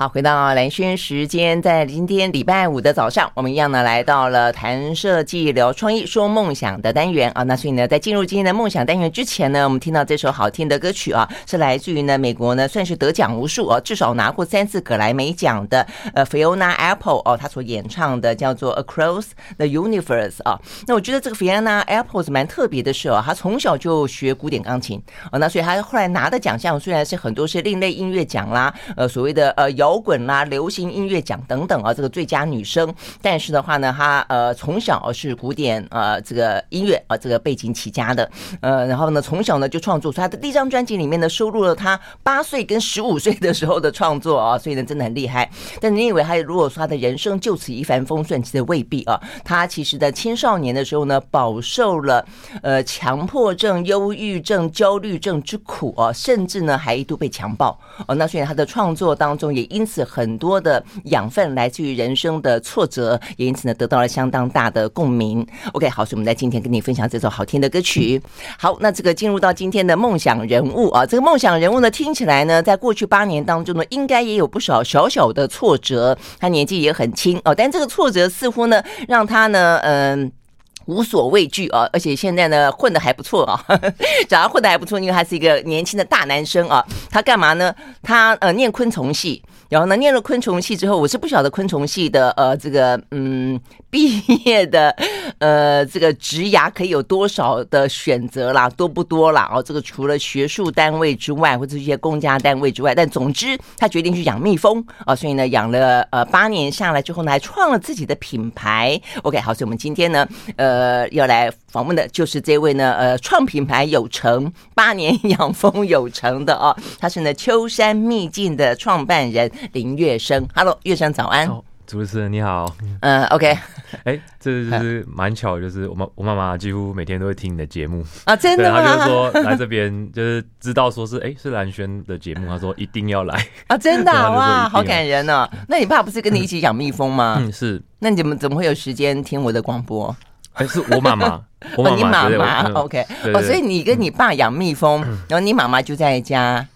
好，回到蓝轩时间，在今天礼拜五的早上，我们一样呢来到了谈设计、聊创意、说梦想的单元啊。那所以呢，在进入今天的梦想单元之前呢，我们听到这首好听的歌曲啊，是来自于呢美国呢算是得奖无数啊，至少拿过三次葛莱美奖的呃 Fiona Apple 哦，她所演唱的叫做 Across the Universe 啊。那我觉得这个 Fiona Apple 是蛮特别的是哦，她从小就学古典钢琴啊，那所以她后来拿的奖项虽然是很多是另类音乐奖啦，呃所谓的呃摇摇滚啦、流行音乐奖等等啊，这个最佳女声。但是的话呢，她呃从小是古典呃这个音乐啊这个背景起家的，呃，然后呢从小呢就创作，所以她的第一张专辑里面呢收录了她八岁跟十五岁的时候的创作啊，所以呢真的很厉害。但你以为她如果说她的人生就此一帆风顺，其实未必啊。她其实在青少年的时候呢，饱受了呃强迫症、忧郁症、焦虑症之苦啊，甚至呢还一度被强暴哦。那所以她的创作当中也一因此很多的养分来自于人生的挫折，也因此呢得到了相当大的共鸣。OK，好，所以我们在今天跟你分享这首好听的歌曲。好，那这个进入到今天的梦想人物啊，这个梦想人物呢听起来呢，在过去八年当中呢，应该也有不少小小的挫折。他年纪也很轻哦，但这个挫折似乎呢让他呢，嗯、无所畏惧啊，而且现在呢混得还不错啊，假如混得还不错，因为他是一个年轻的大男生啊。他干嘛呢？他呃念昆虫系，然后呢念了昆虫系之后，我是不晓得昆虫系的呃这个嗯毕业的呃这个职涯可以有多少的选择啦，多不多啦？哦，这个除了学术单位之外，或者一些公家单位之外，但总之他决定去养蜜蜂啊，所以呢养了呃八年下来之后呢，还创了自己的品牌。OK，好，所以我们今天呢呃。要来访问的就是这位呢，呃，创品牌有成，八年 养蜂有成的哦，他是呢秋山秘境的创办人林月生。Hello，月生早安。哦，主持人你好。嗯，OK。哎，这就是蛮巧，就是我妈我妈妈几乎每天都会听你的节目啊，真的吗？她就说来这边就是知道说是哎是蓝轩的节目，她说一定要来啊，真的 哇，好感人哦。那你爸不是跟你一起养蜜蜂吗？嗯，是。那你怎么怎么会有时间听我的广播？还是我 妈妈，我妈妈，你妈妈，OK，哦，所以你跟你爸养蜜蜂，然后你妈妈就在家，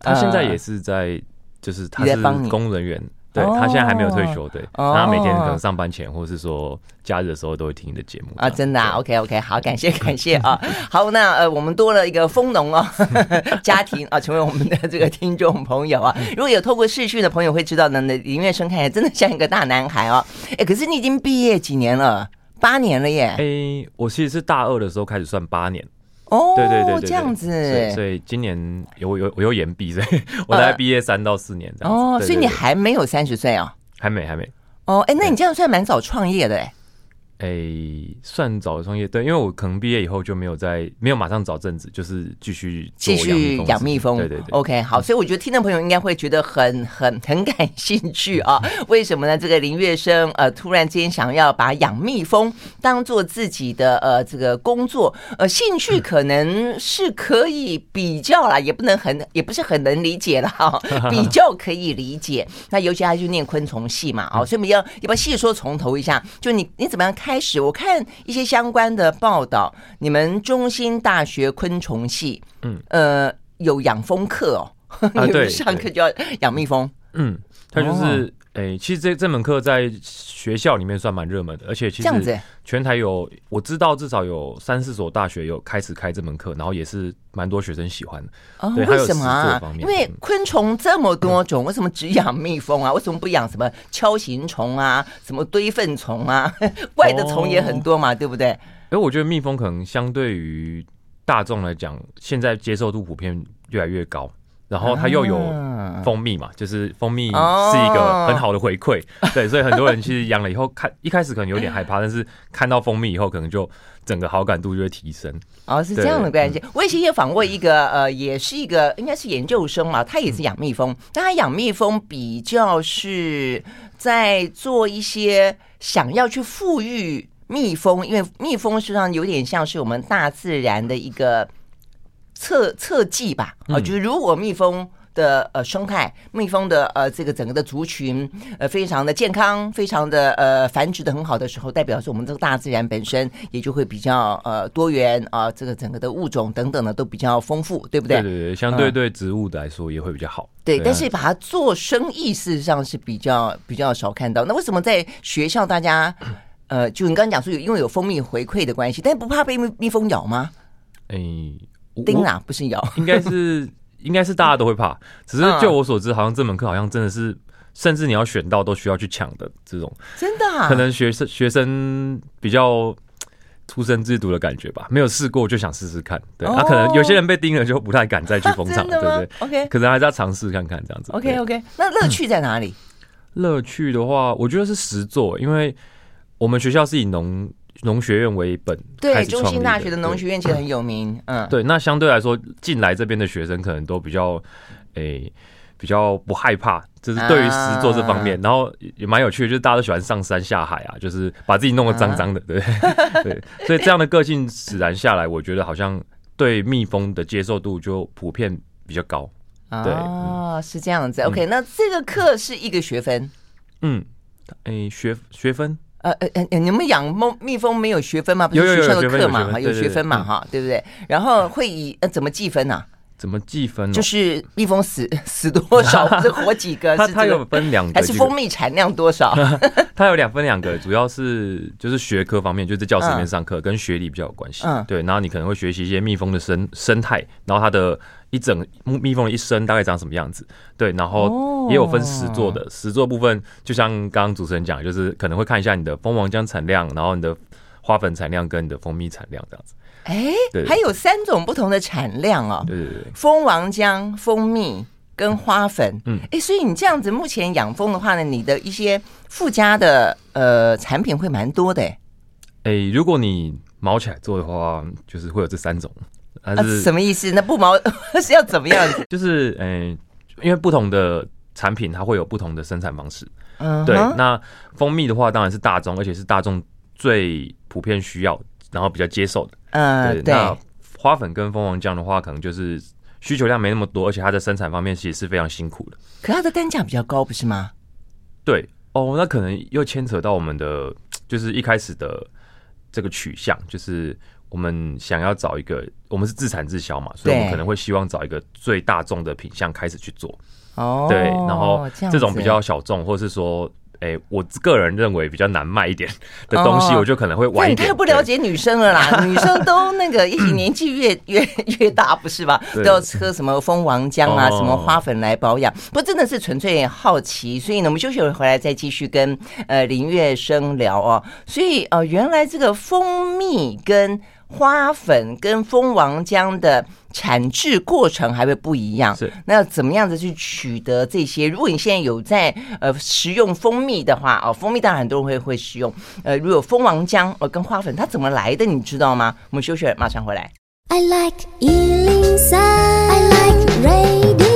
她现在也是在，就是她是工人员，对，他现在还没有退休，对，他每天可能上班前或者是说假日的时候都会听你的节目啊，真的啊，OK，OK，好，感谢感谢啊，好，那呃，我们多了一个蜂农哦，家庭啊，成为我们的这个听众朋友啊，如果有透过视讯的朋友会知道呢，那林月生看起来真的像一个大男孩哦，哎，可是你已经毕业几年了？八年了耶！哎，我其实是大二的时候开始算八年哦，对对对，这样子，所以今年有有我有延毕，所以我大概毕业三到四年这样哦，所以你还没有三十岁哦？还没，还没。哦，哎，那你这样算蛮早创业的哎。哎、欸，算早的创业，对，因为我可能毕业以后就没有在，没有马上找正职，就是继续继续养蜜蜂。对对对，OK，好，所以我觉得听众朋友应该会觉得很很很感兴趣啊。为什么呢？这个林月生呃，突然之间想要把养蜜蜂当做自己的呃这个工作呃兴趣，可能是可以比较啦，也不能很 也不是很能理解了哈，比较可以理解。那尤其他就念昆虫系嘛，啊，所以我们要要不要细说从头一下？就你你怎么样看？开始，我看一些相关的报道，你们中兴大学昆虫系，嗯，呃，有养蜂课哦，啊、对，上课就要养蜜蜂，嗯，他就是。哦哎、欸，其实这这门课在学校里面算蛮热门的，而且其实全台有我知道至少有三四所大学有开始开这门课，然后也是蛮多学生喜欢的。哦，对为什么啊？因为昆虫这么多种，为什么只养蜜蜂啊？为什么不养什么锹形虫啊？什么堆粪虫啊？怪的虫也很多嘛，哦、对不对？哎，我觉得蜜蜂可能相对于大众来讲，现在接受度普遍越来越高。然后它又有蜂蜜嘛，就是蜂蜜是一个很好的回馈，对，所以很多人其实养了以后，看一开始可能有点害怕，但是看到蜂蜜以后，可能就整个好感度就会提升。哦，是这样的关系。我以前也访问一个呃，也是一个应该是研究生嘛，他也是养蜜蜂，但他养蜜蜂比较是在做一些想要去富裕蜜蜂，因为蜜蜂实际上有点像是我们大自然的一个。测测剂吧，啊，就是如果蜜蜂的呃生态，蜜蜂的呃这个整个的族群呃非常的健康，非常的呃繁殖的很好的时候，代表说我们这个大自然本身也就会比较呃多元啊、呃，这个整个的物种等等的都比较丰富，对不对？对对对，相对对植物来说也会比较好。对，但是把它做生意，事实上是比较比较少看到。那为什么在学校大家呃，就你刚刚讲说有因为有蜂蜜回馈的关系，但是不怕被蜜蜜蜂咬吗？哎，叮啊，不是咬，应该是应该是大家都会怕。只是就我所知，好像这门课好像真的是，甚至你要选到都需要去抢的这种，真的啊？可能学生学生比较。出生之犊的感觉吧，没有试过就想试试看。对，那、哦啊、可能有些人被叮了就不太敢再去捧场，对不对？OK，可能还是要尝试看看这样子。OK OK，那乐趣在哪里？乐趣的话，我觉得是实作，因为我们学校是以农农学院为本，对，中兴大学的农学院其实很有名。嗯，对，那相对来说进来这边的学生可能都比较诶。欸比较不害怕，就是对于实作这方面，啊、然后也蛮有趣的，就是大家都喜欢上山下海啊，就是把自己弄得脏脏的，对、啊、对，所以这样的个性使然下来，我觉得好像对蜜蜂的接受度就普遍比较高。对，哦，是这样子。OK，、嗯、那这个课是一个学分。嗯，诶、欸，学学分？呃呃呃，你们养蜂蜜蜂没有学分吗？不是学校的课嘛？哈，有学分嘛？哈，对不对？然后会以呃怎么计分呢、啊？怎么计分？就是蜜蜂死 死多少，或者活几个？它它有分两 个，还是蜂蜜产量多少？它有两分两个，主要是就是学科方面，就在教室里面上课，跟学历比较有关系。嗯，对。然后你可能会学习一些蜜蜂的生生态，然后它的一整蜜蜂的一生大概长什么样子？对。然后也有分实作的，实作部分就像刚刚主持人讲，就是可能会看一下你的蜂王浆产量，然后你的花粉产量跟你的蜂蜜产量这样子。哎，还有三种不同的产量哦。对对对，蜂王浆、蜂蜜跟花粉。嗯，哎，所以你这样子目前养蜂的话呢，你的一些附加的呃产品会蛮多的。哎，如果你毛起来做的话，就是会有这三种。啊，什么意思？那不毛 是要怎么样子？就是嗯，因为不同的产品它会有不同的生产方式。嗯，对。那蜂蜜的话，当然是大众，而且是大众最普遍需要，然后比较接受的。嗯，对，对。那花粉跟蜂王浆的话，可能就是需求量没那么多，而且它的生产方面其实是非常辛苦的。可它的单价比较高，不是吗？对哦，那可能又牵扯到我们的，就是一开始的这个取向，就是我们想要找一个，我们是自产自销嘛，所以我们可能会希望找一个最大众的品相开始去做。哦，对，然后这种比较小众，或是说。哎、欸，我个人认为比较难卖一点的东西，我就可能会晚一点。你太不了解女生了啦，女生都那个一起年纪越越越大，不是吧？都要喝什么蜂王浆啊，什么花粉来保养。不，真的是纯粹好奇。所以呢，我们休息回来再继续跟呃林月生聊哦。所以呃，原来这个蜂蜜跟花粉跟蜂王浆的产制过程还会不一样，是那要怎么样子去取得这些？如果你现在有在呃食用蜂蜜的话，哦，蜂蜜当然很多人会会食用。呃，如果有蜂王浆呃跟花粉，它怎么来的？你知道吗？我们休息，马上回来。I like 103, I like radio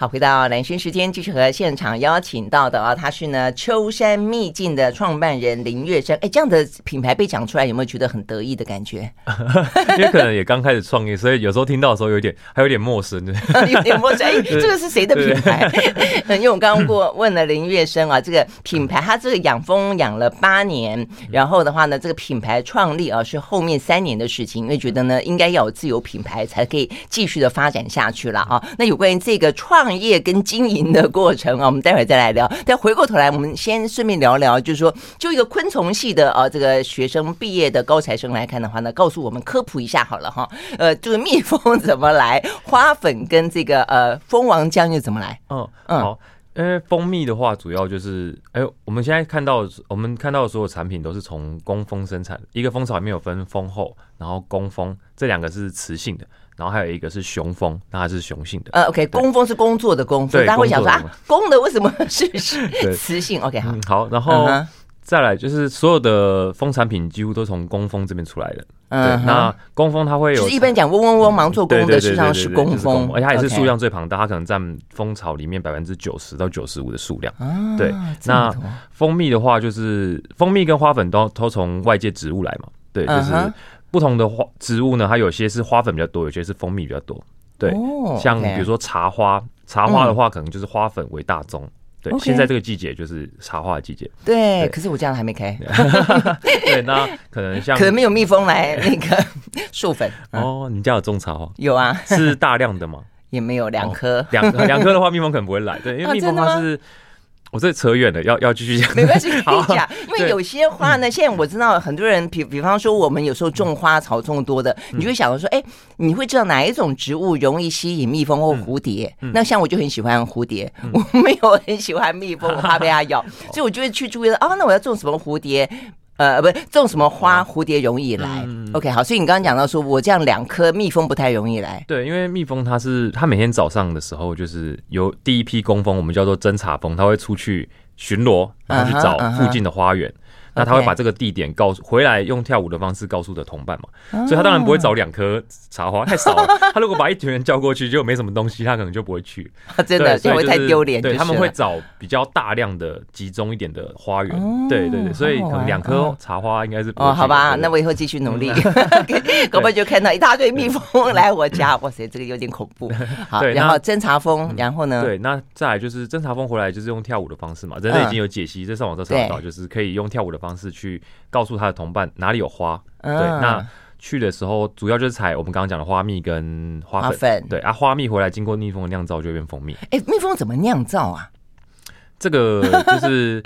好，回到蓝轩时间，继续和现场邀请到的啊，他是呢秋山秘境的创办人林月生。哎，这样的品牌被讲出来，有没有觉得很得意的感觉？因为可能也刚开始创业，所以有时候听到的时候有点还有点陌生的，有点陌生。哎，这个是谁的品牌？因为我刚刚过问了林月生啊，这个品牌他这个养蜂养了八年，然后的话呢，这个品牌创立啊是后面三年的事情，因为觉得呢应该要有自有品牌才可以继续的发展下去了啊。那有关于这个创创业跟经营的过程啊，我们待会儿再来聊。但回过头来，我们先顺便聊聊，就是说，就一个昆虫系的啊，这个学生毕业的高材生来看的话呢，告诉我们科普一下好了哈。呃，就是蜜蜂怎么来，花粉跟这个呃蜂王浆又怎么来？嗯嗯，好，因为蜂蜜的话，主要就是哎，我们现在看到我们看到的所有产品都是从工蜂生产，一个蜂巢里面有分蜂后，然后工蜂，这两个是雌性的。然后还有一个是雄蜂，那它是雄性的。呃，OK，工蜂是工作的工，蜂大家会想说啊，工的为什么 是是雌性？OK，好，好，然后再来就是所有的蜂产品几乎都从工蜂这边出来的。嗯，那工蜂它会有，一般讲嗡嗡嗡忙做工的，实际上是工蜂，而且它也是数量最庞大，它可能占蜂巢里面百分之九十到九十五的数量。对，那蜂蜜的话，就是蜂蜜跟花粉都都从外界植物来嘛。对，就是。不同的花植物呢，它有些是花粉比较多，有些是蜂蜜比较多。对，哦、像比如说茶花，茶花的话可能就是花粉为大宗。嗯对.现在这个季节就是茶花的季节。对，可是我家还没开。对，那可能像可能没有蜜蜂来那个 授粉。哦，你家有种茶花？有啊，是大量的吗？也没有两颗，两两颗的话，蜜蜂可能不会来。对，因为蜜蜂它是。我这扯远了，要要继续讲。没关系，跟你 讲。因为有些花呢，现在我知道很多人，比比方说，我们有时候种花草种多的，你就会想到说，哎，你会知道哪一种植物容易吸引蜜蜂或蝴蝶？那像我就很喜欢蝴蝶，我没有很喜欢蜜蜂，我怕被它咬，所以我就会去注意了。哦，那我要种什么蝴蝶？呃，不是种什么花，蝴蝶容易来。嗯、OK，好，所以你刚刚讲到说，我这样两颗蜜蜂不太容易来。对，因为蜜蜂它是它每天早上的时候，就是有第一批工蜂，我们叫做侦察蜂，它会出去巡逻，然后去找附近的花园。Uh-huh, uh-huh. 那他会把这个地点告诉回来，用跳舞的方式告诉的同伴嘛，所以他当然不会找两颗茶花，太少了。他如果把一群人叫过去，就没什么东西，他可能就不会去。真的，因为太丢脸。对，他们会找比较大量的、集中一点的花园。对对对，所以可能两颗茶花应该是哦，好吧，那我以后继续努力。搞不好就看到一大堆蜜蜂来我家，哇塞，这个有点恐怖。好，然后侦察蜂，然后呢？对，那再来就是侦察蜂回来就是用跳舞的方式嘛，人类已经有解析，在上网都查到，就是可以用跳舞的方式去告诉他的同伴哪里有花，对，那去的时候主要就是采我们刚刚讲的花蜜跟花粉，对啊，花蜜回来经过蜜蜂的酿造就会变蜂蜜。哎，蜜蜂怎么酿造啊？这个就是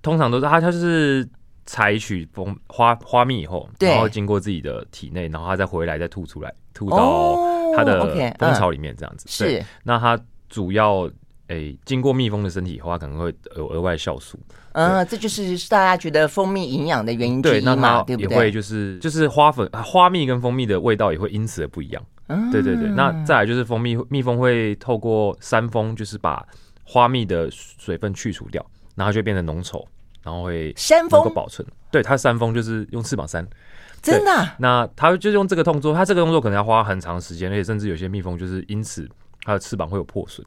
通常都是它，它就是采取蜂花花蜜以后，然后经过自己的体内，然后它再回来再吐出来，吐到它的蜂巢里面这样子。是，那它主要。诶，经过蜜蜂的身体以后，它可能会有额外酵素。嗯，这就是大家觉得蜂蜜营养的原因之一嘛，对不对？也会就是就是花粉、花蜜跟蜂蜜的味道也会因此而不一样。嗯，对对对。那再来就是蜂蜜，蜜蜂会透过扇风，就是把花蜜的水分去除掉，然后就变成浓稠，然后会能够保存。对，它扇风就是用翅膀扇。真的啊？那它就是用这个动作，它这个动作可能要花很长时间，而且甚至有些蜜蜂就是因此它的翅膀会有破损。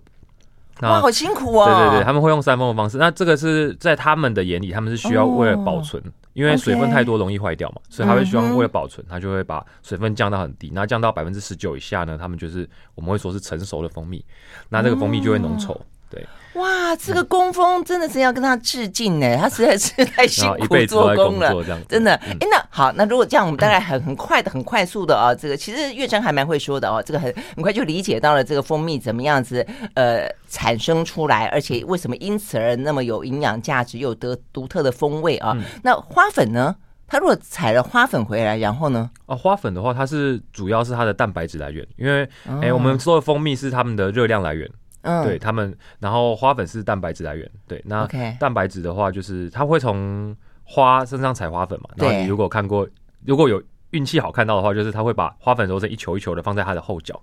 哇，好辛苦哦！对对对，他们会用扇风的方式。那这个是在他们的眼里，他们是需要为了保存，哦、因为水分太多容易坏掉嘛，所以他会希望为了保存，他就会把水分降到很低，那降到百分之十九以下呢，他们就是我们会说是成熟的蜂蜜，那这个蜂蜜就会浓稠。对。哇，这个工蜂真的是要跟他致敬呢，他实在是太辛苦 做工了，真的。哎，那好，那如果这样，我们大概很很快的、很快速的啊，这个其实月珍还蛮会说的哦，这个很很快就理解到了这个蜂蜜怎么样子呃产生出来，而且为什么因此而那么有营养价值，又有得独特的风味啊。那花粉呢？它如果采了花粉回来，然后呢？哦，花粉的话，它是主要是它的蛋白质来源，因为哎，我们说的蜂蜜是它们的热量来源。嗯，对他们，然后花粉是蛋白质来源。对，那蛋白质的话，就是它会从花身上采花粉嘛。然后你如果看过，如果有运气好看到的话，就是它会把花粉揉成一球一球的放在它的后脚。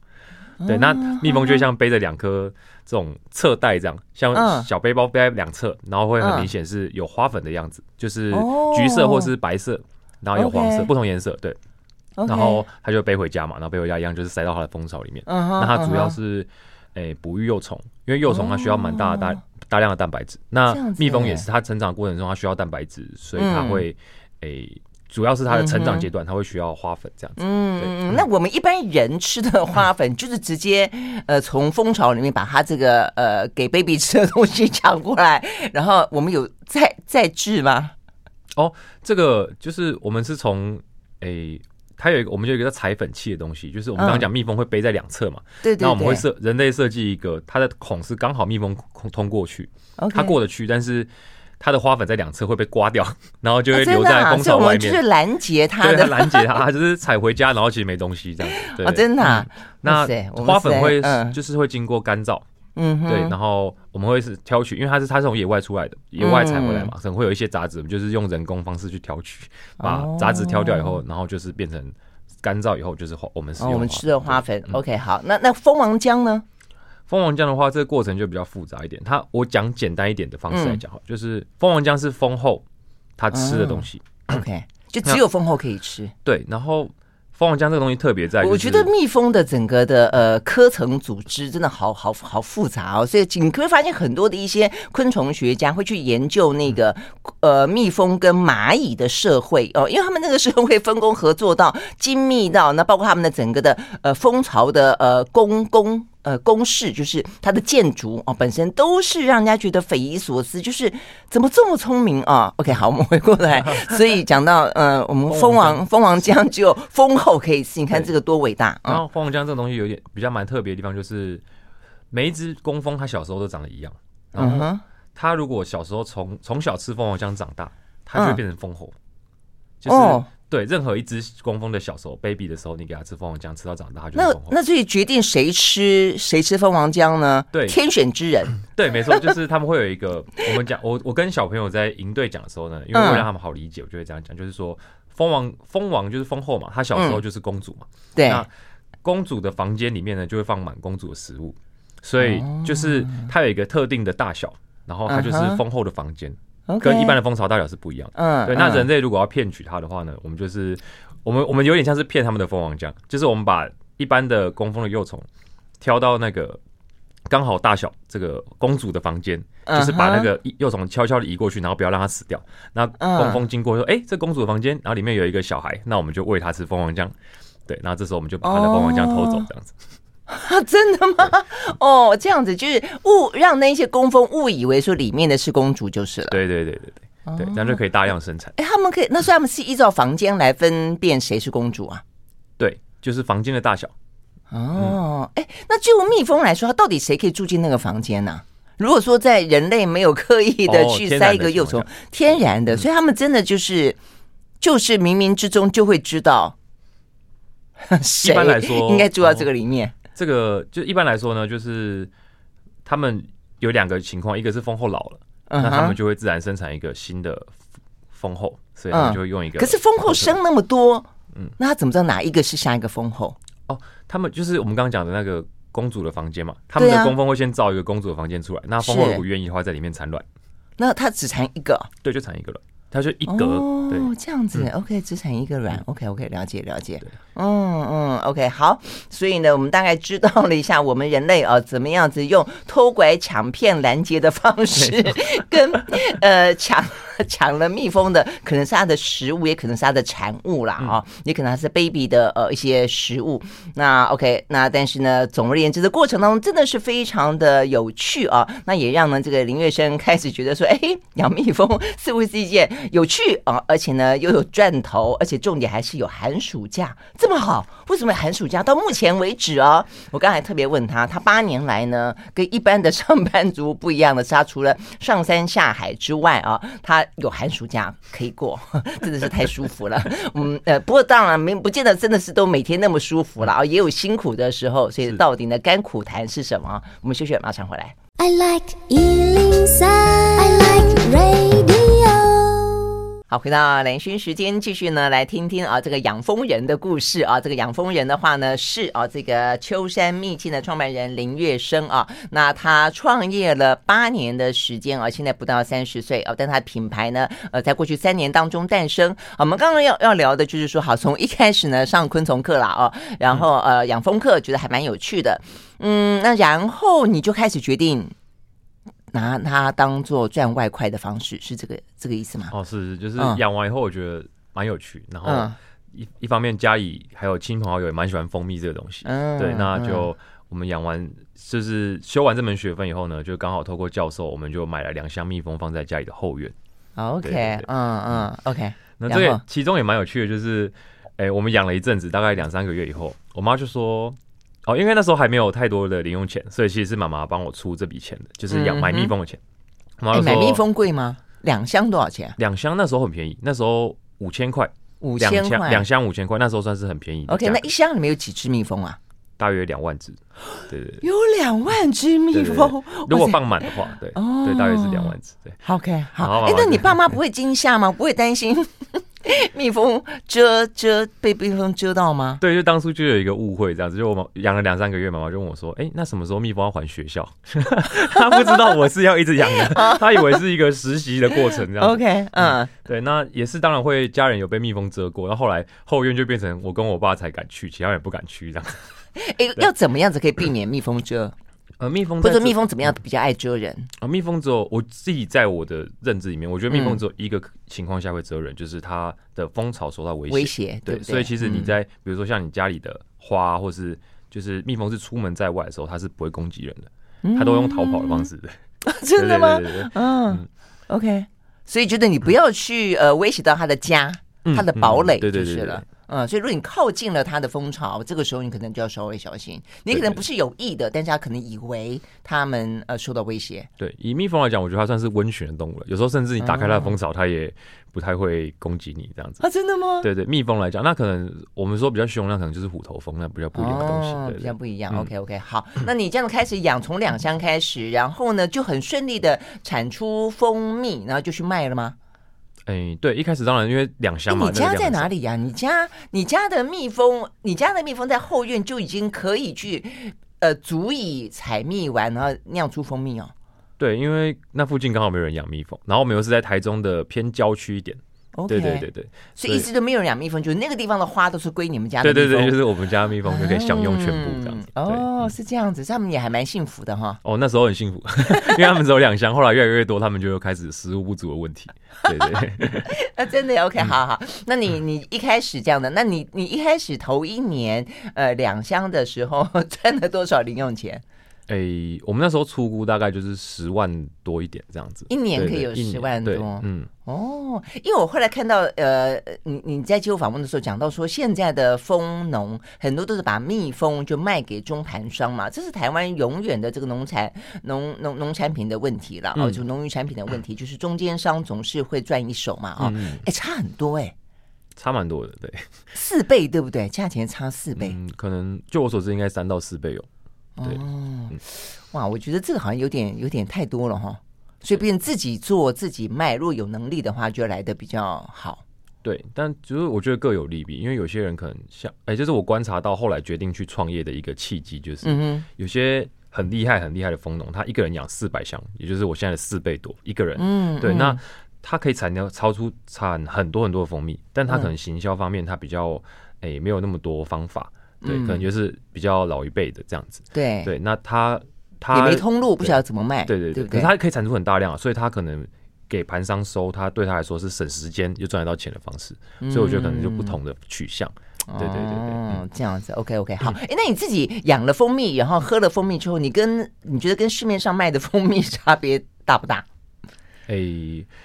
对，那蜜蜂就像背着两颗这种侧袋这样，像小背包背在两侧，然后会很明显是有花粉的样子，就是橘色或是白色，然后有黄色，不同颜色。对，然后它就背回家嘛，然后背回家一样就是塞到它的蜂巢里面。那它主要是。诶，哺育幼虫，因为幼虫它需要蛮大的大、哦、大量的蛋白质。那蜜蜂也是，它成长过程中它需要蛋白质，所以它会诶、嗯，主要是它的成长阶段，它会需要花粉这样子。嗯嗯，那我们一般人吃的花 粉，就是直接呃从蜂巢里面把它这个呃给 baby 吃的东西抢过来，然后我们有再再制吗？哦，这个就是我们是从诶。它有一个，我们就有一个叫采粉器的东西，就是我们刚刚讲蜜蜂会背在两侧嘛，对对。那我们会设人类设计一个，它的孔是刚好蜜蜂通过去，它过得去，但是它的花粉在两侧会被刮掉，然后就会留在蜂巢外面，就是拦截它的，拦截它，它就是采回家，然后其实没东西这样子。对，真的。那花粉会就是会经过干燥。嗯，对，然后我们会是挑取，因为它是它是从野外出来的，野外采回来嘛，可能会有一些杂质，我们就是用人工方式去挑取，把杂质挑掉以后，然后就是变成干燥以后，就是我们是用我们吃的花粉。OK，好，那那蜂王浆呢？蜂王浆的话，这个过程就比较复杂一点。它我讲简单一点的方式来讲，就是蜂王浆是蜂后它吃的东西。OK，就只有蜂后可以吃。对，然后蜂王浆这个东西特别在，我觉得蜜蜂的整个的呃科层组织真的好好好复杂哦，所以你可以发现很多的一些昆虫学家会去研究那个呃蜜蜂跟蚂蚁的社会哦，因为他们那个社会分工合作到精密到那包括他们的整个的呃蜂巢的呃工工。呃，公式就是它的建筑哦，本身都是让人家觉得匪夷所思，就是怎么这么聪明啊？OK，好，我们回过来，所以讲到呃，我们蜂王蜂王浆只有蜂后可以吃，你看这个多伟大。然后蜂王浆这个东西有点比较蛮特别的地方，就是每一只工蜂它小时候都长得一样，然后它如果小时候从从小吃蜂王浆长大，它就会变成蜂后，就是。对，任何一只工蜂的小时候，baby 的时候，你给它吃蜂王浆，吃到长大，它就那那所以决定谁吃谁吃蜂王浆呢？对，天选之人。对，没错，就是他们会有一个，我们讲，我我跟小朋友在营队讲的时候呢，因为为了让他们好理解，我就会这样讲，就是说，蜂王蜂王就是蜂后嘛，她小时候就是公主嘛，对，那公主的房间里面呢，就会放满公主的食物，所以就是它有一个特定的大小，然后它就是蜂后的房间。跟一般的蜂巢大小是不一样的。嗯，对。那人类如果要骗取它的话呢，我们就是我们我们有点像是骗他们的蜂王浆，就是我们把一般的工蜂的幼虫挑到那个刚好大小这个公主的房间，就是把那个幼虫悄悄的移过去，然后不要让它死掉。那工蜂经过说：“哎，这公主的房间，然后里面有一个小孩，那我们就喂它吃蜂王浆。”对，那这时候我们就把它的蜂王浆偷走，这样子。啊，真的吗？哦，这样子就是误让那些工蜂误以为说里面的是公主就是了。对对对对对，对，这样就可以大量生产。哎，他们可以，那所以他们是依照房间来分辨谁是公主啊？对，就是房间的大小。哦，哎，那就蜜蜂来说，它到底谁可以住进那个房间呢？如果说在人类没有刻意的去塞一个幼虫，天然的，所以他们真的就是就是冥冥之中就会知道，一般来说应该住到这个里面。这个就一般来说呢，就是他们有两个情况，一个是蜂后老了，那他们就会自然生产一个新的蜂后，所以他们就会用一个。可是蜂后生那么多，嗯，那他怎么知道哪一个是下一个蜂后？哦，他们就是我们刚刚讲的那个公主的房间嘛，他们的工蜂会先造一个公主的房间出来，那蜂后如果愿意的话，在里面产卵。那他只产一个？对，就产一个卵。它就一格哦，对。这样子，OK，只产一个卵，OK，OK，、okay, okay, 了解了解，嗯嗯，OK，好，所以呢，我们大概知道了一下，我们人类啊，怎么样子用偷拐抢骗拦截的方式，跟呃抢 抢了蜜蜂的，可能是它的食物，也可能是它的产物啦，啊，也可能是 baby 的呃一些食物。那 OK，那但是呢，总而言之的过程当中，真的是非常的有趣啊，那也让呢这个林月生开始觉得说，哎，养蜜蜂似乎是一件。有趣啊，而且呢又有赚头，而且重点还是有寒暑假这么好。为什么寒暑假到目前为止啊？我刚才特别问他，他八年来呢跟一般的上班族不一样的是，他除了上山下海之外啊，他有寒暑假可以过，真的是太舒服了。嗯呃，不过当然没不见得真的是都每天那么舒服了啊，也有辛苦的时候。所以到底呢甘苦谈是什么？我们休息，马上回来。I like 103, I like radio 好，回到兰萱时间，继续呢来听听啊这个养蜂人的故事啊。这个养蜂人的话呢是啊这个秋山秘境的创办人林月生啊。那他创业了八年的时间啊，现在不到三十岁啊，但他品牌呢呃在过去三年当中诞生。我们刚刚要要聊的就是说，好从一开始呢上昆虫课了啊，然后呃养蜂课觉得还蛮有趣的，嗯，那然后你就开始决定。拿它当做赚外快的方式，是这个这个意思吗？哦，是是，就是养完以后我觉得蛮有趣，嗯、然后一一方面家里还有亲朋好友也蛮喜欢蜂蜜这个东西，嗯，对，那就我们养完就是修完这门学分以后呢，就刚好透过教授，我们就买了两箱蜜蜂放在家里的后院。OK，嗯嗯，OK，那这个其中也蛮有趣的，就是哎、欸，我们养了一阵子，大概两三个月以后，我妈就说。哦，因为那时候还没有太多的零用钱，所以其实是妈妈帮我出这笔钱的，就是养买蜜蜂的钱。妈、嗯，买蜜蜂贵吗？两箱多少钱？两箱那时候很便宜，那时候五千块，五千块，两箱五千块，那时候算是很便宜。OK，那一箱里面有几只蜜蜂啊？大约两万只，对对對，有两万只蜜蜂。如果放满的话，对，哦，对，大约是两万只。对，OK，好。哎，那你爸妈不会惊吓吗？不会担心？蜜蜂蛰蛰被蜜蜂蛰到吗？对，就当初就有一个误会，这样子，就我们养了两三个月，妈妈就问我说：“哎、欸，那什么时候蜜蜂要还学校？” 他不知道我是要一直养的，他以为是一个实习的过程，这样。OK，嗯，嗯，对，那也是当然会家人有被蜜蜂蛰过，然后后来后院就变成我跟我爸才敢去，其他人不敢去这样。哎、欸，要怎么样子可以避免蜜蜂蛰？呃，蜜蜂或者蜜蜂怎么样比较爱蛰人？啊、呃，蜜蜂只有我自己在我的认知里面，我觉得蜜蜂只有一个情况下会蛰人，嗯、就是它的蜂巢受到威胁。威胁，对，对。所以其实你在、嗯、比如说像你家里的花，或是就是蜜蜂是出门在外的时候，它是不会攻击人的，它都用逃跑的方式的。嗯、真的吗？嗯，OK。所以觉得你不要去呃威胁到它的家，它的堡垒就是了。嗯嗯，所以如果你靠近了它的蜂巢，这个时候你可能就要稍微小心。你可能不是有意的，但是他可能以为他们呃受到威胁。对，以蜜蜂来讲，我觉得它算是温驯的动物了。有时候甚至你打开它的蜂巢，它也不太会攻击你这样子。啊，真的吗？对对，蜜蜂来讲，那可能我们说比较凶，那可能就是虎头蜂，那比较不一样的东西，对对对，比较不一样。嗯、OK OK，好，那你这样开始养，从两箱开始，然后呢就很顺利的产出蜂蜜，然后就去卖了吗？哎、欸，对，一开始当然因为两箱嘛。你家在哪里呀、啊？你家你家的蜜蜂，你家的蜜蜂在后院就已经可以去，呃，足以采蜜完，然后酿出蜂蜜哦。对，因为那附近刚好没有人养蜜蜂，然后我们又是在台中的偏郊区一点。对对对对，所以一直都没有人养蜜蜂，就是那个地方的花都是归你们家的。对对对，就是我们家蜜蜂就可以享用全部这样子。嗯、哦，是这样子，他们也还蛮幸福的哈。哦，那时候很幸福，因为他们只有两箱，后来越来越多，他们就又开始食物不足的问题。对对，对，啊，真的 OK，好好。那你你一开始这样的，那你你一开始头一年呃两箱的时候赚了多少零用钱？哎、欸，我们那时候出估大概就是十万多一点这样子，一年可以有十万多，嗯，哦，因为我后来看到，呃，你你在接受访问的时候讲到说，现在的蜂农很多都是把蜜蜂就卖给中盘商嘛，这是台湾永远的这个农产农农农产品的问题了，哦，就农渔产品的问题，就是中间商总是会赚一手嘛，啊、哦，哎、欸，差很多哎、欸，差蛮多的，对，四倍对不对？价钱差四倍，嗯，可能就我所知应该三到四倍哦。对。哦，哇，我觉得这个好像有点有点太多了哈，所以变成自己做自己卖，如果有能力的话，就来的比较好。对，但就是我觉得各有利弊，因为有些人可能像，哎，这是我观察到后来决定去创业的一个契机，就是有些很厉害很厉害的蜂农，他一个人养四百箱，也就是我现在的四倍多一个人。嗯，对，那他可以产掉超出产很多很多的蜂蜜，但他可能行销方面他比较哎没有那么多方法。对，可能就是比较老一辈的这样子。对对，那他他也没通路，不晓得怎么卖。对对对，可是他可以产出很大量，所以他可能给盘商收，他对他来说是省时间又赚得到钱的方式。所以我觉得可能就不同的取向。对对对对，嗯，这样子。OK OK，好。哎，那你自己养了蜂蜜，然后喝了蜂蜜之后，你跟你觉得跟市面上卖的蜂蜜差别大不大？哎，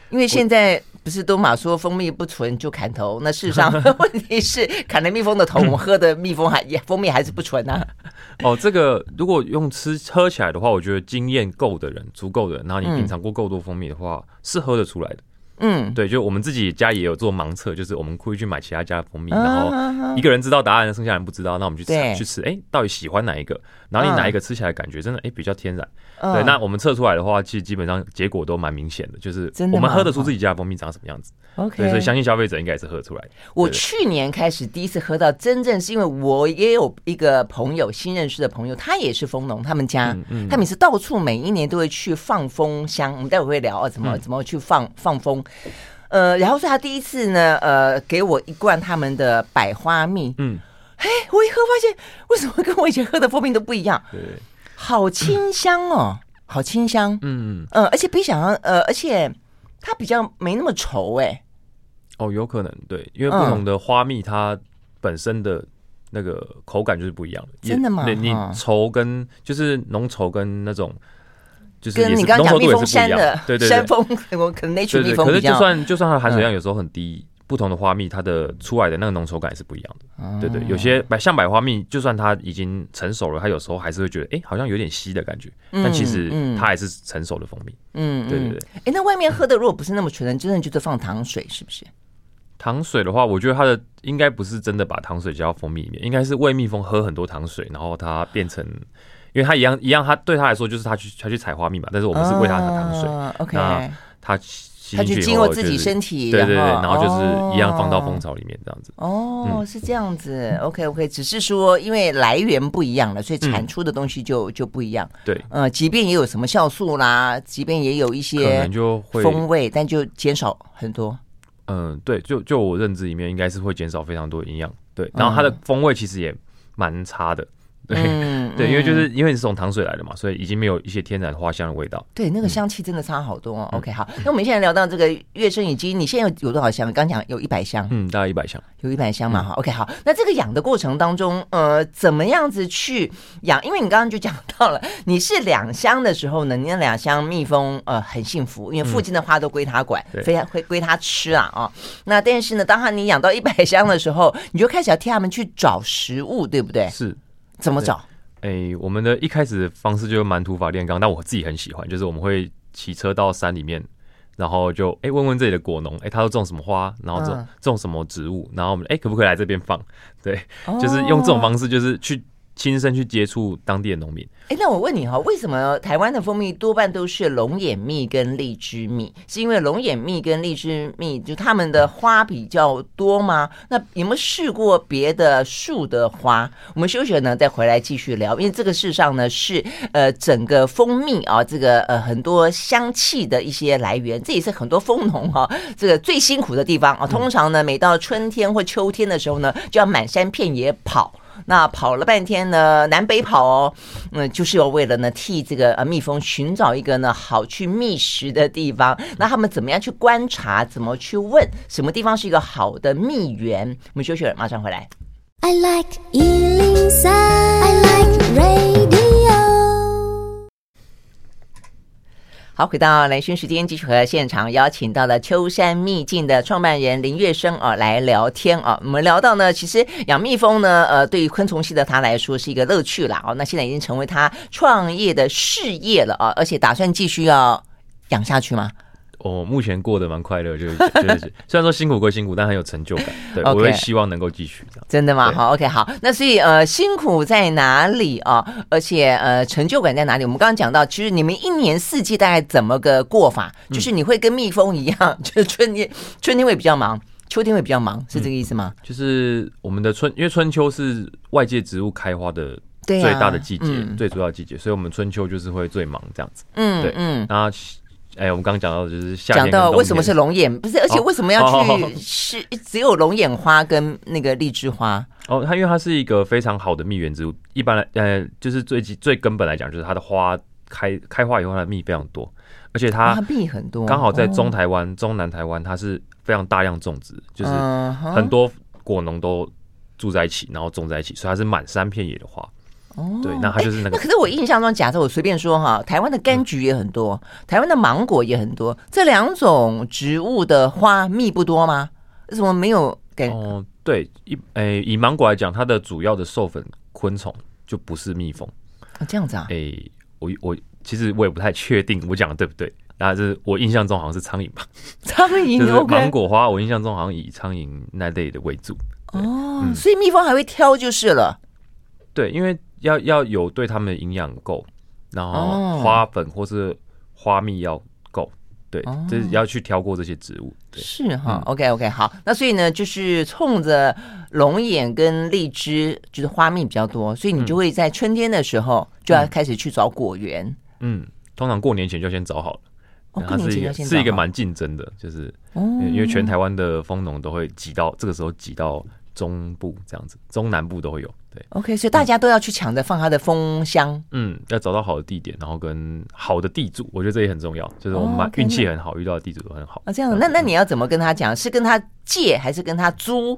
因为现在。不是都马说蜂蜜不纯就砍头？那事实上 问题是砍了蜜蜂的头，我们喝的蜜蜂还蜂蜜还是不纯呢、啊？哦，这个如果用吃喝起来的话，我觉得经验够的人，足够的人，然后你品尝过够多蜂蜜的话，嗯、是喝得出来的。嗯，对，就我们自己家也有做盲测，就是我们故意去买其他家的蜂蜜，然后一个人知道答案，剩下人不知道，那我们去吃去吃，哎，到底喜欢哪一个？然后你哪一个吃起来感觉真的哎比较天然？对，那我们测出来的话，其实基本上结果都蛮明显的，就是我们喝得出自己家的蜂蜜长什么样子。OK，所以相信消费者应该也是喝得出来。我去年开始第一次喝到，真正是因为我也有一个朋友，新认识的朋友，他也是蜂农，他们家他每次到处每一年都会去放蜂箱，我们待会会聊啊，怎么怎么去放放蜂。呃，然后是他第一次呢，呃，给我一罐他们的百花蜜。嗯，嘿，我一喝发现，为什么跟我以前喝的蜂蜜都不一样？对，好清香哦，好清香。嗯嗯，而且比想象，呃，而且它比较没那么稠哎。哦，有可能对，因为不同的花蜜它本身的那个口感就是不一样的。真的吗？对，你稠跟就是浓稠跟那种。就是跟你刚刚讲蜜蜂山的对对山峰，我可能那群蜜蜂。可是就算就算它含水量有时候很低，不同的花蜜它的出来的那个浓稠感也是不一样的。对对，有些百像百花蜜，就算它已经成熟了，它有时候还是会觉得哎，好像有点稀的感觉。但其实它还是成熟的蜂蜜。嗯，对对对。哎，那外面喝的如果不是那么纯的，真的就是放糖水，是不是？糖水的话，我觉得它的应该不是真的把糖水加到蜂蜜里面，应该是喂蜜蜂喝很多糖水，然后它变成。因为它一样一样，它对它来说就是它去它去采花蜜嘛，但是我们是喂它的糖水。Uh, OK，那他吸它就经过自己身体，对对对，然后就是一样放到蜂巢里面这样子。哦，是这样子。OK OK，只是说因为来源不一样了，所以产出的东西就就不一样。对，呃，即便也有什么酵素啦，即便也有一些风味，但就减少很多。嗯，对，就就我认知里面应该是会减少非常多营养。对，然后它的风味其实也蛮差的。对、嗯、对，因为就是因为你是从糖水来的嘛，所以已经没有一些天然花香的味道。对，那个香气真的差好多。哦。嗯、OK，好，那我们现在聊到这个月生已经，你现在有有多少箱？刚讲有一百箱，嗯，大概一百箱，有一百箱嘛。哈、嗯、，OK，好，那这个养的过程当中，呃，怎么样子去养？因为你刚刚就讲到了，你是两箱的时候呢，你那两箱蜜蜂呃很幸福，因为附近的花都归它管，非常会归它吃啊哦。那但是呢，当他你养到一百箱的时候，你就开始要替他们去找食物，对不对？是。怎么找？哎、欸，我们的一开始方式就蛮土法炼钢，但我自己很喜欢，就是我们会骑车到山里面，然后就哎、欸、问问这里的果农，哎、欸，他都种什么花，然后种种什么植物，然后我们哎、欸、可不可以来这边放？对，就是用这种方式，就是去。亲身去接触当地的农民。哎，那我问你哈，为什么台湾的蜂蜜多半都是龙眼蜜跟荔枝蜜？是因为龙眼蜜跟荔枝蜜就它们的花比较多吗？那有没有试过别的树的花？我们休息呢，再回来继续聊。因为这个事实上呢，是呃整个蜂蜜啊，这个呃很多香气的一些来源，这也是很多蜂农哈这个最辛苦的地方啊。通常呢，每到春天或秋天的时候呢，就要满山遍野跑。那跑了半天呢，南北跑哦，嗯，就是要为了呢替这个呃蜜蜂寻找一个呢好去觅食的地方。那他们怎么样去观察？怎么去问什么地方是一个好的蜜源？我们休息了，马上回来。I like 103, I like radio 好，回到来讯时间，继续和现场邀请到了秋山秘境的创办人林月生哦来聊天哦。我们聊到呢，其实养蜜蜂呢，呃，对于昆虫系的他来说是一个乐趣啦。哦，那现在已经成为他创业的事业了啊，而且打算继续要养下去吗？我目前过得蛮快乐，就是 就是虽然说辛苦归辛苦，但很有成就感。对，okay, 我会希望能够继续这样。真的吗？好，OK，好。那所以呃，辛苦在哪里啊？而且呃，成就感在哪里？我们刚刚讲到，其实你们一年四季大概怎么个过法？就是你会跟蜜蜂一样，嗯、就是春天春天会比较忙，秋天会比较忙，是这个意思吗？就是我们的春，因为春秋是外界植物开花的最大的季节，啊嗯、最主要的季节，所以我们春秋就是会最忙这样子。嗯，对，嗯，那。哎、欸，我们刚刚讲到就是讲到为什么是龙眼，不是？而且为什么要去是只有龙眼花跟那个荔枝花？哦，它因为它是一个非常好的蜜源植物。一般来，呃，就是最最根本来讲，就是它的花开开花以后，它的蜜非常多，而且它蜜很多。刚好在中台湾、中南台湾，它是非常大量种植，就是很多果农都住在一起，然后种在一起，所以它是满山遍野的花。哦，对，那它就是那个。那可是我印象中，假设我随便说哈，台湾的柑橘也很多，嗯、台湾的芒果也很多，这两种植物的花蜜不多吗？为什么没有给？哦，对，一诶、欸，以芒果来讲，它的主要的授粉昆虫就不是蜜蜂。啊，这样子啊？诶、欸，我我其实我也不太确定我讲的对不对，然后是我印象中好像是苍蝇吧？苍蝇，就是芒果花，我印象中好像以苍蝇那类的为主。哦，嗯、所以蜜蜂还会挑就是了。对，因为。要要有对他们的营养够，然后花粉或是花蜜要够，对，就是要去挑过这些植物。是哈，OK OK，好，那所以呢，就是冲着龙眼跟荔枝，就是花蜜比较多，所以你就会在春天的时候就要开始去找果园。嗯，通常过年前就先找好了，它是一个是一个蛮竞争的，就是因为全台湾的蜂农都会挤到这个时候挤到中部这样子，中南部都会有。OK，所以大家都要去抢着放它的蜂箱。嗯，要找到好的地点，然后跟好的地主，我觉得这也很重要。就是我们运运气很好，遇到的地主都很好。啊，这样，那那你要怎么跟他讲？是跟他借还是跟他租？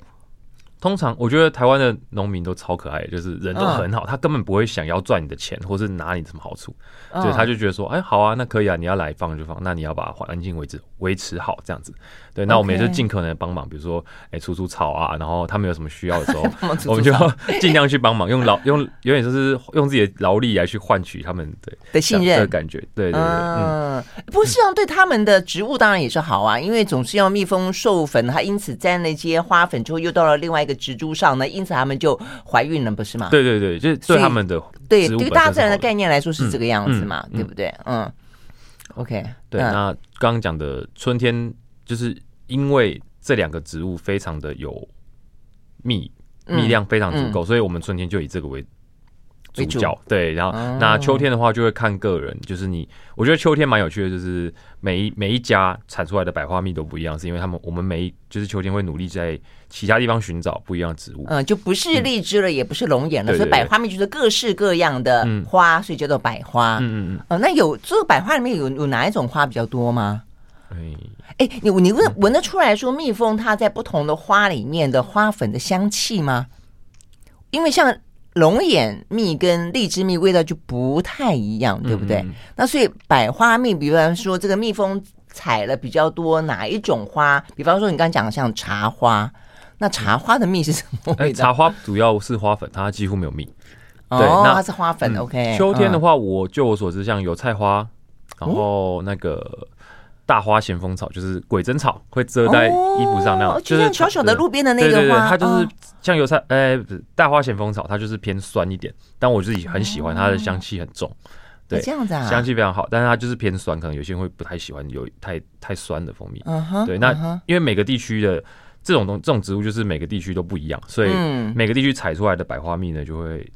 通常我觉得台湾的农民都超可爱，就是人都很好，他根本不会想要赚你的钱，或是拿你什么好处，所以他就觉得说，哎，好啊，那可以啊，你要来放就放，那你要把环境维持维持好，这样子。对，那我们也是尽可能的帮忙，比如说，哎，除除草啊，然后他们有什么需要的时候，我们就 尽量去帮忙，用劳用有点就是用自己的劳力来去换取他们对的信任。的感觉。对对对，嗯，不是啊，对他们的植物当然也是好啊，因为总是要蜜蜂授粉，它因此沾那些花粉之后又到了另外一个。植株上呢，因此他们就怀孕了，不是吗？对对对，就是对他们的对对于大自然的概念来说是这个样子嘛，嗯、对不对？嗯，OK，对，嗯、那刚刚讲的春天，就是因为这两个植物非常的有蜜，蜜量非常足够，所以我们春天就以这个为。主角对，然后那秋天的话就会看个人，就是你，我觉得秋天蛮有趣的，就是每一每一家产出来的百花蜜都不一样，是因为他们我们每一就是秋天会努力在其他地方寻找不一样的植物，嗯，就不是荔枝了，也不是龙眼了，所以百花蜜就是各式各样的花，所以叫做百花。嗯嗯嗯。哦，那有这个百花里面有有哪一种花比较多吗？哎哎，你你闻闻得出来说蜜蜂它在不同的花里面的花粉的香气吗？因为像。龙眼蜜跟荔枝蜜味道就不太一样，对不对？嗯、那所以百花蜜，比方说这个蜜蜂采了比较多哪一种花？比方说你刚刚讲的像茶花，那茶花的蜜是什么味道？茶花主要是花粉，它几乎没有蜜。对，哦、那它是花粉。嗯、OK。秋天的话，我就我所知，像油菜花，然后那个。大花咸丰草就是鬼针草，会遮在衣服上那样，就是小小的路边的那个花。对对对，它就是像油菜，呃，大花咸丰草，它就是偏酸一点，但我自己很喜欢它的香气很重，对，这样子啊，香气非常好，但是它就是偏酸，可能有些人会不太喜欢有太太酸的蜂蜜。对，那因为每个地区的这种东这种植物就是每个地区都不一样，所以每个地区采出来的百花蜜呢就会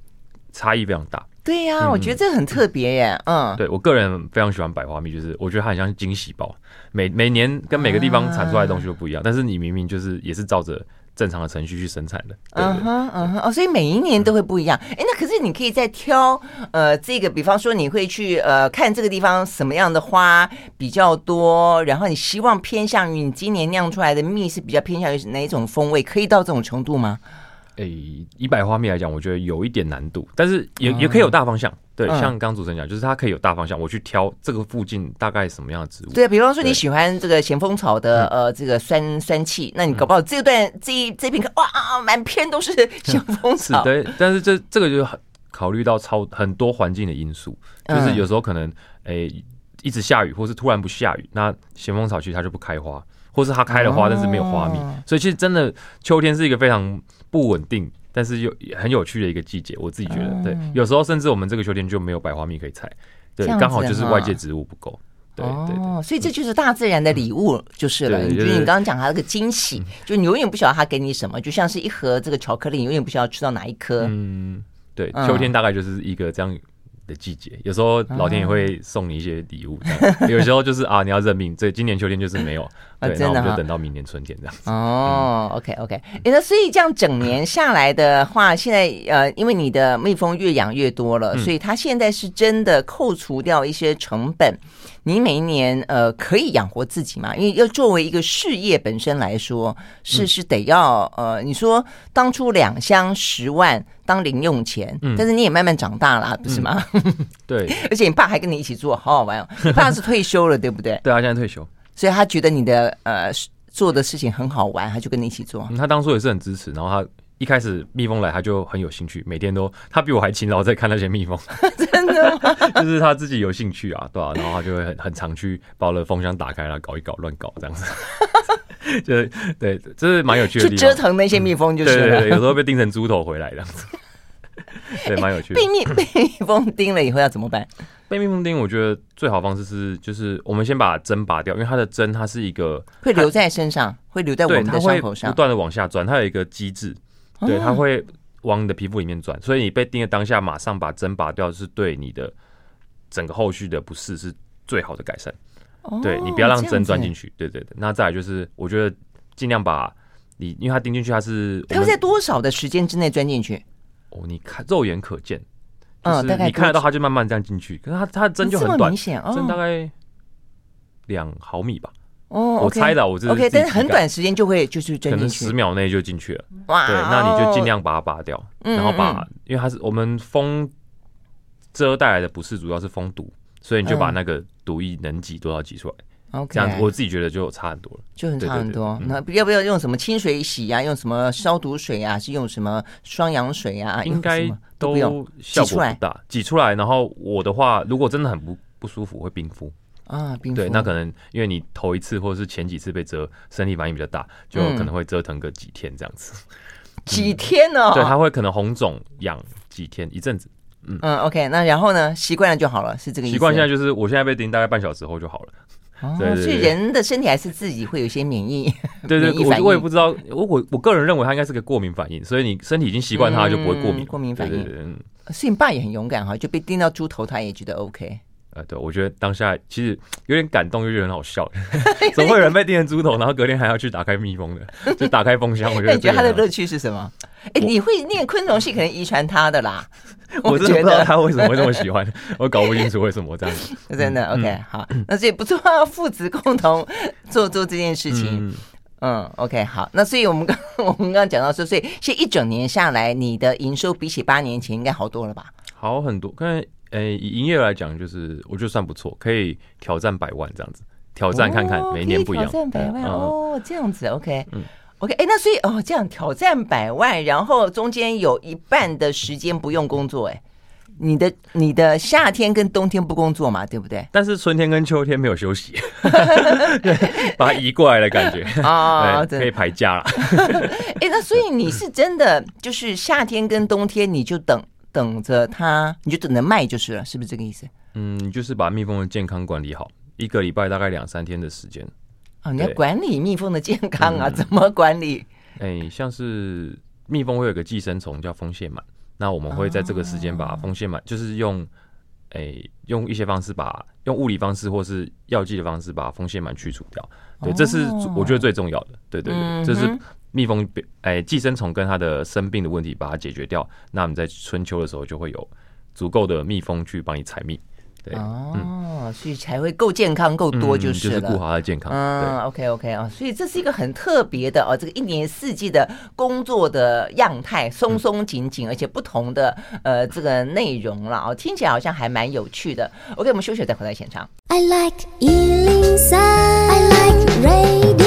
差异非常大。对呀，我觉得这很特别耶。嗯，对我个人非常喜欢百花蜜，就是我觉得它很像惊喜包，每每年跟每个地方产出来的东西都不一样，但是你明明就是也是照着正常的程序去生产的。嗯哼，嗯哼，哦，所以每一年都会不一样。哎，那可是你可以再挑呃这个，比方说你会去呃看这个地方什么样的花比较多，然后你希望偏向于你今年酿出来的蜜是比较偏向于哪一种风味，可以到这种程度吗？诶，以百花蜜来讲，我觉得有一点难度，但是也也可以有大方向。对，像刚刚主持人讲，就是它可以有大方向，我去挑这个附近大概什么样的植物。对，比方说你喜欢这个咸丰草的呃这个酸酸气，那你搞不好这段这一这片哇啊满片都是 咸丰草。对，但是这这个就很考虑到超很多环境的因素，就是有时候可能诶一直下雨，或是突然不下雨，那咸丰草其实它就不开花。或是它开了花，但是没有花蜜，哦、所以其实真的秋天是一个非常不稳定，但是又很有趣的一个季节。我自己觉得，嗯、对，有时候甚至我们这个秋天就没有百花蜜可以采，对，刚好就是外界植物不够。对对，对，所以这就是大自然的礼物，就是了。你觉得你刚刚讲它那个惊喜，嗯、就你永远不晓得它给你什么，就像是一盒这个巧克力，你永远不晓得吃到哪一颗。嗯，对，秋天大概就是一个这样。的季节，有时候老天也会送你一些礼物，有时候就是啊，你要认命，这今年秋天就是没有，对，那我们就等到明年春天这样子。哦，OK OK，那所以这样整年下来的话，现在呃，因为你的蜜蜂越养越多了，所以它现在是真的扣除掉一些成本。你每一年呃可以养活自己嘛？因为要作为一个事业本身来说，是是得要呃，你说当初两箱十万当零用钱，嗯，但是你也慢慢长大了，不是吗？嗯、对，而且你爸还跟你一起做，好好玩哦。你爸是退休了，对不对？对啊，现在退休，所以他觉得你的呃做的事情很好玩，他就跟你一起做。嗯、他当初也是很支持，然后他。一开始蜜蜂来，他就很有兴趣，每天都他比我还勤劳在看那些蜜蜂，真的吗？就是他自己有兴趣啊，对啊，然后他就会很很常去把我的蜂箱打开了，搞一搞，乱搞这样子，就是对，这是蛮有趣的。去折腾那些蜜蜂，就是、嗯、对，对对，有时候被叮成猪头回来这样子，对，蛮有趣的。被蜜 被蜜蜂叮了以后要怎么办？被蜜蜂叮，我觉得最好方式是，就是我们先把针拔掉，因为它的针它是一个会留在身上，会留在我们的伤口上，不断的往下钻，它有一个机制。对，它会往你的皮肤里面转，所以你被叮的当下，马上把针拔掉，是对你的整个后续的不适是最好的改善。哦、对，你不要让针钻进去。对对对，那再来就是，我觉得尽量把你，因为它钉进去，它是它会在多少的时间之内钻进去？哦，你看肉眼可见，嗯，大概你看得到，它就慢慢这样进去。可是它它的针就很短，针、哦、大概两毫米吧。哦，我猜的，我这是 OK，但是很短时间就会就是可能十秒内就进去了。哇，对，那你就尽量把它拔掉，然后把，因为它是我们蜂蛰带来的不是主要是蜂毒，所以你就把那个毒液能挤多少挤出来。OK，这样我自己觉得就差很多了，就很差很多。那要不要用什么清水洗呀？用什么消毒水呀？是用什么双氧水呀？应该都效果不大，挤出来。然后我的话，如果真的很不不舒服，会冰敷。啊，冰敷对，那可能因为你头一次或者是前几次被蛰，身体反应比较大，就可能会折腾个几天这样子。几天呢？对，它会可能红肿痒几天一阵子。嗯嗯，OK，那然后呢？习惯了就好了，是这个意思。习惯现在就是，我现在被叮大概半小时后就好了。哦，所以人的身体还是自己会有一些免疫，对 对，我我也不知道，我我我个人认为它应该是个过敏反应，所以你身体已经习惯它，就不会过敏。过敏反应，所以你爸也很勇敢哈，就被叮到猪头，他也觉得 OK。呃，对，我觉得当下其实有点感动，又觉得很好笑。怎么会有人被叮成猪头，然后隔天还要去打开蜜蜂的？就打开蜂箱，我觉得。你觉得他的乐趣是什么？哎，你会念昆虫系，可能遗传他的啦。我真的不知道他为什么会这么喜欢，我搞不清楚为什么这样子。真的 OK，好，那所以不错，父子共同做做这件事情。嗯，OK，好，那所以我们刚 我们刚刚讲到说，所以现在一整年下来，你的营收比起八年前应该好多了吧？好很多，看。诶，以营业额来讲，就是我觉得算不错，可以挑战百万这样子，挑战看看，每年不一样。挑战百万哦，这样子，OK，嗯，OK，哎，那所以哦，这样挑战百万，然后中间有一半的时间不用工作，哎，你的你的夏天跟冬天不工作嘛，对不对？但是春天跟秋天没有休息，对，把它移过来的感觉啊，可以排假了。哎，那所以你是真的就是夏天跟冬天你就等。等着它，你就等着卖就是了，是不是这个意思？嗯，就是把蜜蜂的健康管理好，一个礼拜大概两三天的时间。啊、哦，你要管理蜜蜂的健康啊？嗯、怎么管理？哎、欸，像是蜜蜂会有个寄生虫叫蜂腺螨，那我们会在这个时间把蜂腺螨，就是用哎、欸、用一些方式把用物理方式或是药剂的方式把蜂腺螨去除掉。对，这是我觉得最重要的。对对对，嗯、这是。蜜蜂哎，寄生虫跟它的生病的问题把它解决掉，那我们在春秋的时候就会有足够的蜜蜂去帮你采蜜，对哦，嗯、所以才会够健康够多就是了，嗯、就是顾好他的健康。嗯，OK OK 啊，所以这是一个很特别的哦，这个一年四季的工作的样态，松松紧紧，而且不同的呃这个内容了哦，听起来好像还蛮有趣的。OK，我们休息再回来现场。I like 103, I like radio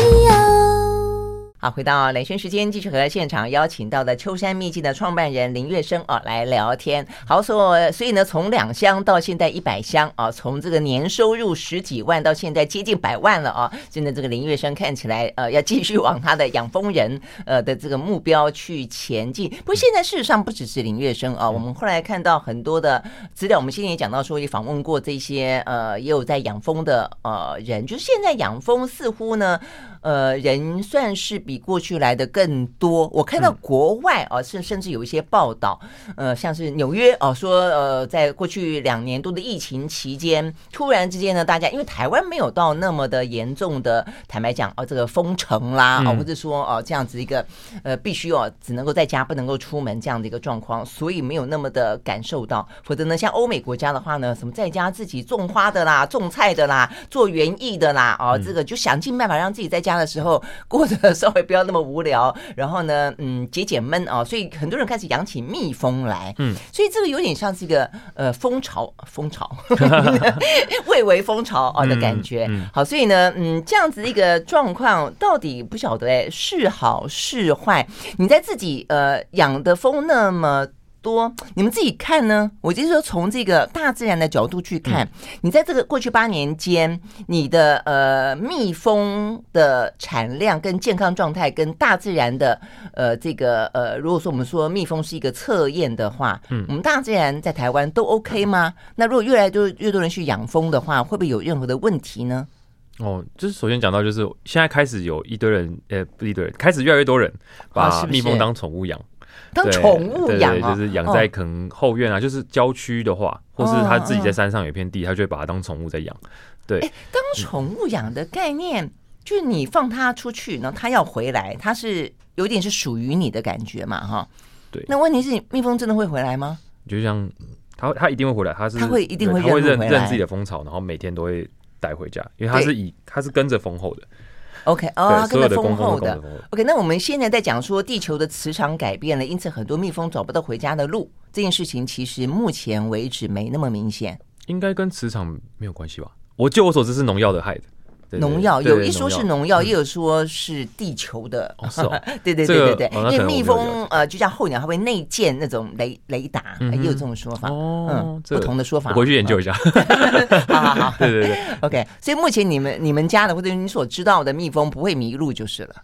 回到兰萱时间，继续和现场邀请到的秋山秘境的创办人林月生啊来聊天。好，所所以呢，从两箱到现在一百箱啊，从这个年收入十几万到现在接近百万了啊。现在这个林月生看起来呃要继续往他的养蜂人呃的这个目标去前进。不过现在事实上不只是林月生啊，我们后来看到很多的资料，我们先前也讲到说也访问过这些呃也有在养蜂的呃人，就是现在养蜂似乎呢。呃，人算是比过去来的更多。我看到国外啊，甚甚至有一些报道，呃，像是纽约哦，说呃，在过去两年多的疫情期间，突然之间呢，大家因为台湾没有到那么的严重的，坦白讲哦，这个封城啦，或者说哦这样子一个呃，必须哦只能够在家不能够出门这样的一个状况，所以没有那么的感受到。否则呢，像欧美国家的话呢，什么在家自己种花的啦、种菜的啦、做园艺的啦，哦，这个就想尽办法让自己在家。的时候 过得稍微不要那么无聊，然后呢，嗯，解解闷啊，所以很多人开始养起蜜蜂来，嗯，所以这个有点像是一个呃蜂巢，蜂巢，蔚为蜂巢啊的感觉。好，所以呢，嗯，这样子一个状况到底不晓得哎，是好是坏？你在自己呃养的蜂那么。多，你们自己看呢？我就是说，从这个大自然的角度去看，你在这个过去八年间，你的呃蜜蜂的产量跟健康状态，跟大自然的呃这个呃，如果说我们说蜜蜂是一个测验的话，嗯，我们大自然在台湾都 OK 吗？那如果越来越多越多人去养蜂的话，会不会有任何的问题呢？哦，就是首先讲到，就是现在开始有一堆人，呃，不一堆人，开始越来越多人把蜜蜂当宠物养。当宠物养，就是养在可能后院啊，就是郊区的话，或是他自己在山上有一片地，他就会把它当宠物在养。对，当宠物养的概念，就是你放它出去，然后它要回来，它是有点是属于你的感觉嘛，哈。对。那问题是，蜜蜂真的会回来吗？就像它，它一定会回来，它是它会一定会它会认认自己的蜂巢，然后每天都会带回家，因为它是以它是跟着蜂后的。OK，哦，跟着丰厚的。OK，那我们现在在讲说地球的磁场改变了，因此很多蜜蜂找不到回家的路。这件事情其实目前为止没那么明显。应该跟磁场没有关系吧？我据我所知是农药的害的。农药有一说是农药，也有说是地球的。对对对对对，因为蜜蜂呃，就像候鸟，它会内建那种雷雷达，也有这种说法。哦，不同的说法，回去研究一下。好好 好，对对对，OK。所以目前你们你们家的或者你所知道的蜜蜂不会迷路就是了。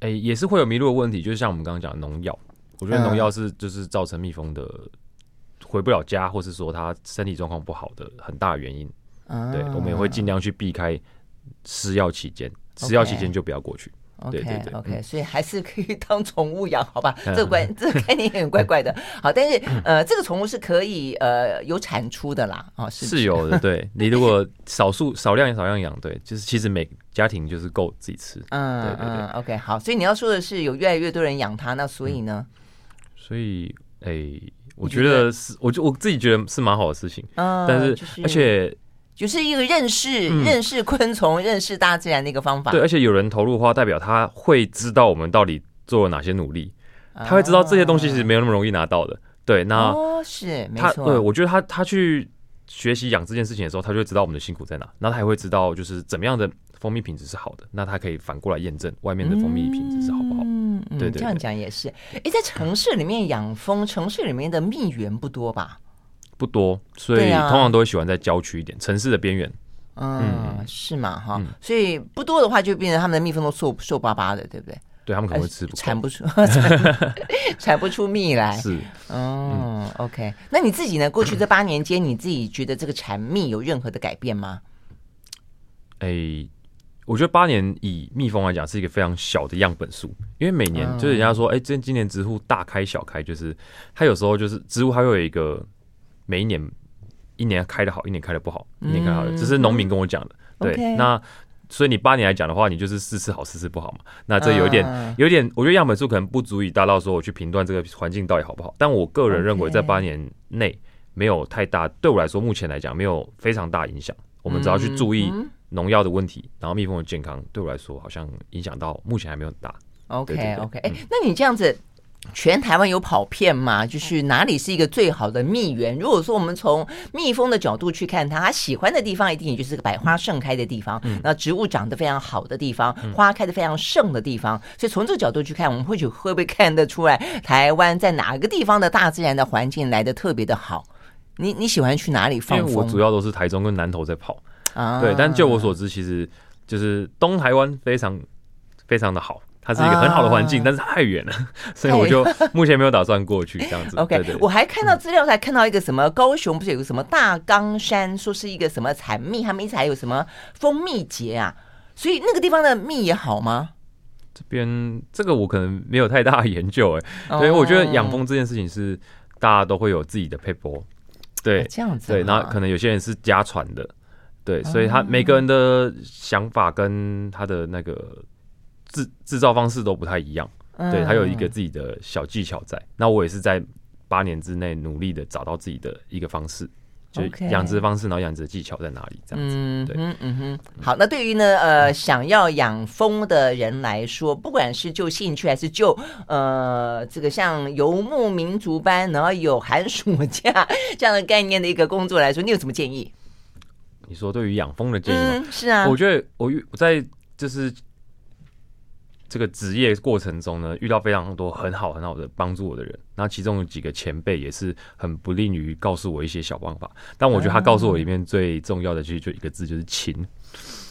哎，也是会有迷路的问题，就是像我们刚刚讲的农药，我觉得农药是就是造成蜜蜂的。回不了家，或是说它身体状况不好的很大原因。嗯，对，我们也会尽量去避开施药期间，施药期间就不要过去。OK OK，所以还是可以当宠物养，好吧？这个观 这个概念也很怪怪的。好，但是呃，这个宠物是可以呃有产出的啦，哦，是是有的。对，你如果少数少量少量养，对，就是其实每家庭就是够自己吃。嗯，对对对。OK，好，所以你要说的是有越来越多人养它，那所以呢？所以，哎，我觉得是，我就我自己觉得是蛮好的事情。嗯，但是而且。就是一个认识、嗯、认识昆虫、认识大自然的一个方法。对，而且有人投入的话，代表他会知道我们到底做了哪些努力，他会知道这些东西其实没有那么容易拿到的。对，那哦是没错。对，我觉得他他去学习养这件事情的时候，他就会知道我们的辛苦在哪，然后他也会知道就是怎么样的蜂蜜品质是好的，那他可以反过来验证外面的蜂蜜品质是好不好。嗯嗯，对，对，对，这样讲也是。哎，在城市里面养蜂，城市里面的蜜源不多吧？不多，所以通常都会喜欢在郊区一点，城市的边缘。嗯，是嘛哈，所以不多的话，就变成他们的蜜蜂都瘦瘦巴巴的，对不对？对，他们可能会吃不产不出 产 不出蜜来。是，嗯，OK。那你自己呢？过去这八年间，你自己觉得这个产蜜有任何的改变吗？哎，我觉得八年以蜜蜂来讲是一个非常小的样本数，因为每年就是人家说，哎，今今年植物大开小开，就是它有时候就是植物它会有一个。每一年，一年开的好，一年开的不好，一年开的好，这是农民跟我讲的。对，那所以你八年来讲的话，你就是四次好，四次不好嘛。那这有点，有点，我觉得样本数可能不足以达到说我去评断这个环境到底好不好。但我个人认为，在八年内没有太大，对我来说目前来讲没有非常大影响。我们只要去注意农药的问题，然后蜜蜂的健康，对我来说好像影响到目前还没有很大。OK OK，哎，那你这样子。全台湾有跑遍吗？就是哪里是一个最好的蜜源？如果说我们从蜜蜂的角度去看它，它喜欢的地方一定也就是个百花盛开的地方，那植物长得非常好的地方，花开的非常盛的地方。所以从这个角度去看，我们或许会不会看得出来，台湾在哪个地方的大自然的环境来的特别的好？你你喜欢去哪里放蜂？因为我主要都是台中跟南投在跑啊，对。但就我所知，其实就是东台湾非常非常的好。它是一个很好的环境，啊、但是太远了，所以我就目前没有打算过去这样子。OK，我还看到资料，才看到一个什么高雄不是有个什么大冈山，说是一个什么产蜜，他们一直还有什么蜂蜜节啊，所以那个地方的蜜也好吗？这边这个我可能没有太大的研究哎、欸，所以我觉得养蜂这件事情是大家都会有自己的撇步，对，这样子，对，那可能有些人是家传的，对，所以他每个人的想法跟他的那个。制制造方式都不太一样，对，他有一个自己的小技巧在。那我也是在八年之内努力的找到自己的一个方式，就养殖方式，然后养殖的技巧在哪里，这样子。对，嗯嗯哼。好，那对于呢，呃，想要养蜂的人来说，不管是就兴趣还是就呃这个像游牧民族般，然后有寒暑假这样的概念的一个工作来说，你有什么建议？你说对于养蜂的建议吗？是啊，我觉得我我在就是。这个职业过程中呢，遇到非常多很好很好的帮助我的人，那其中有几个前辈也是很不吝于告诉我一些小方法。但我觉得他告诉我里面最重要的其实就一个字，就是勤，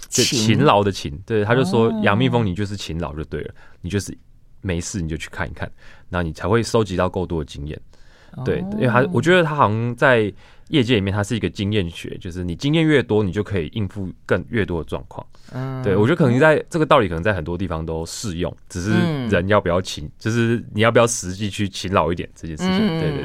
就勤劳的勤。对，他就说杨蜜蜂你就是勤劳就对了，你就是没事你就去看一看，那你才会收集到够多的经验。对，因为他我觉得他好像在。业界里面，它是一个经验学，就是你经验越多，你就可以应付更越多的状况。嗯，对，我觉得可能在这个道理，可能在很多地方都适用，只是人要不要勤，就是你要不要实际去勤劳一点这件事情。对对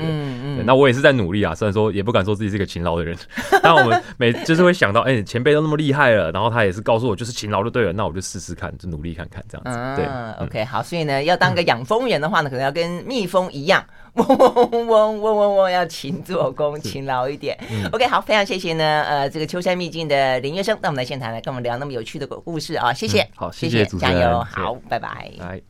对，那我也是在努力啊，虽然说也不敢说自己是一个勤劳的人，但我们每就是会想到，哎，前辈都那么厉害了，然后他也是告诉我就是勤劳就对了，那我就试试看，就努力看看这样子。对，OK，好，所以呢，要当个养蜂人的话呢，可能要跟蜜蜂一样。嗡嗡嗡嗡嗡，要勤做工，勤劳一点。OK，好，非常谢谢呢，呃，这个秋山秘境的林月生到我们来现场来跟我们聊那么有趣的故事啊，谢谢，好，谢谢，谢谢，加油，好，拜拜。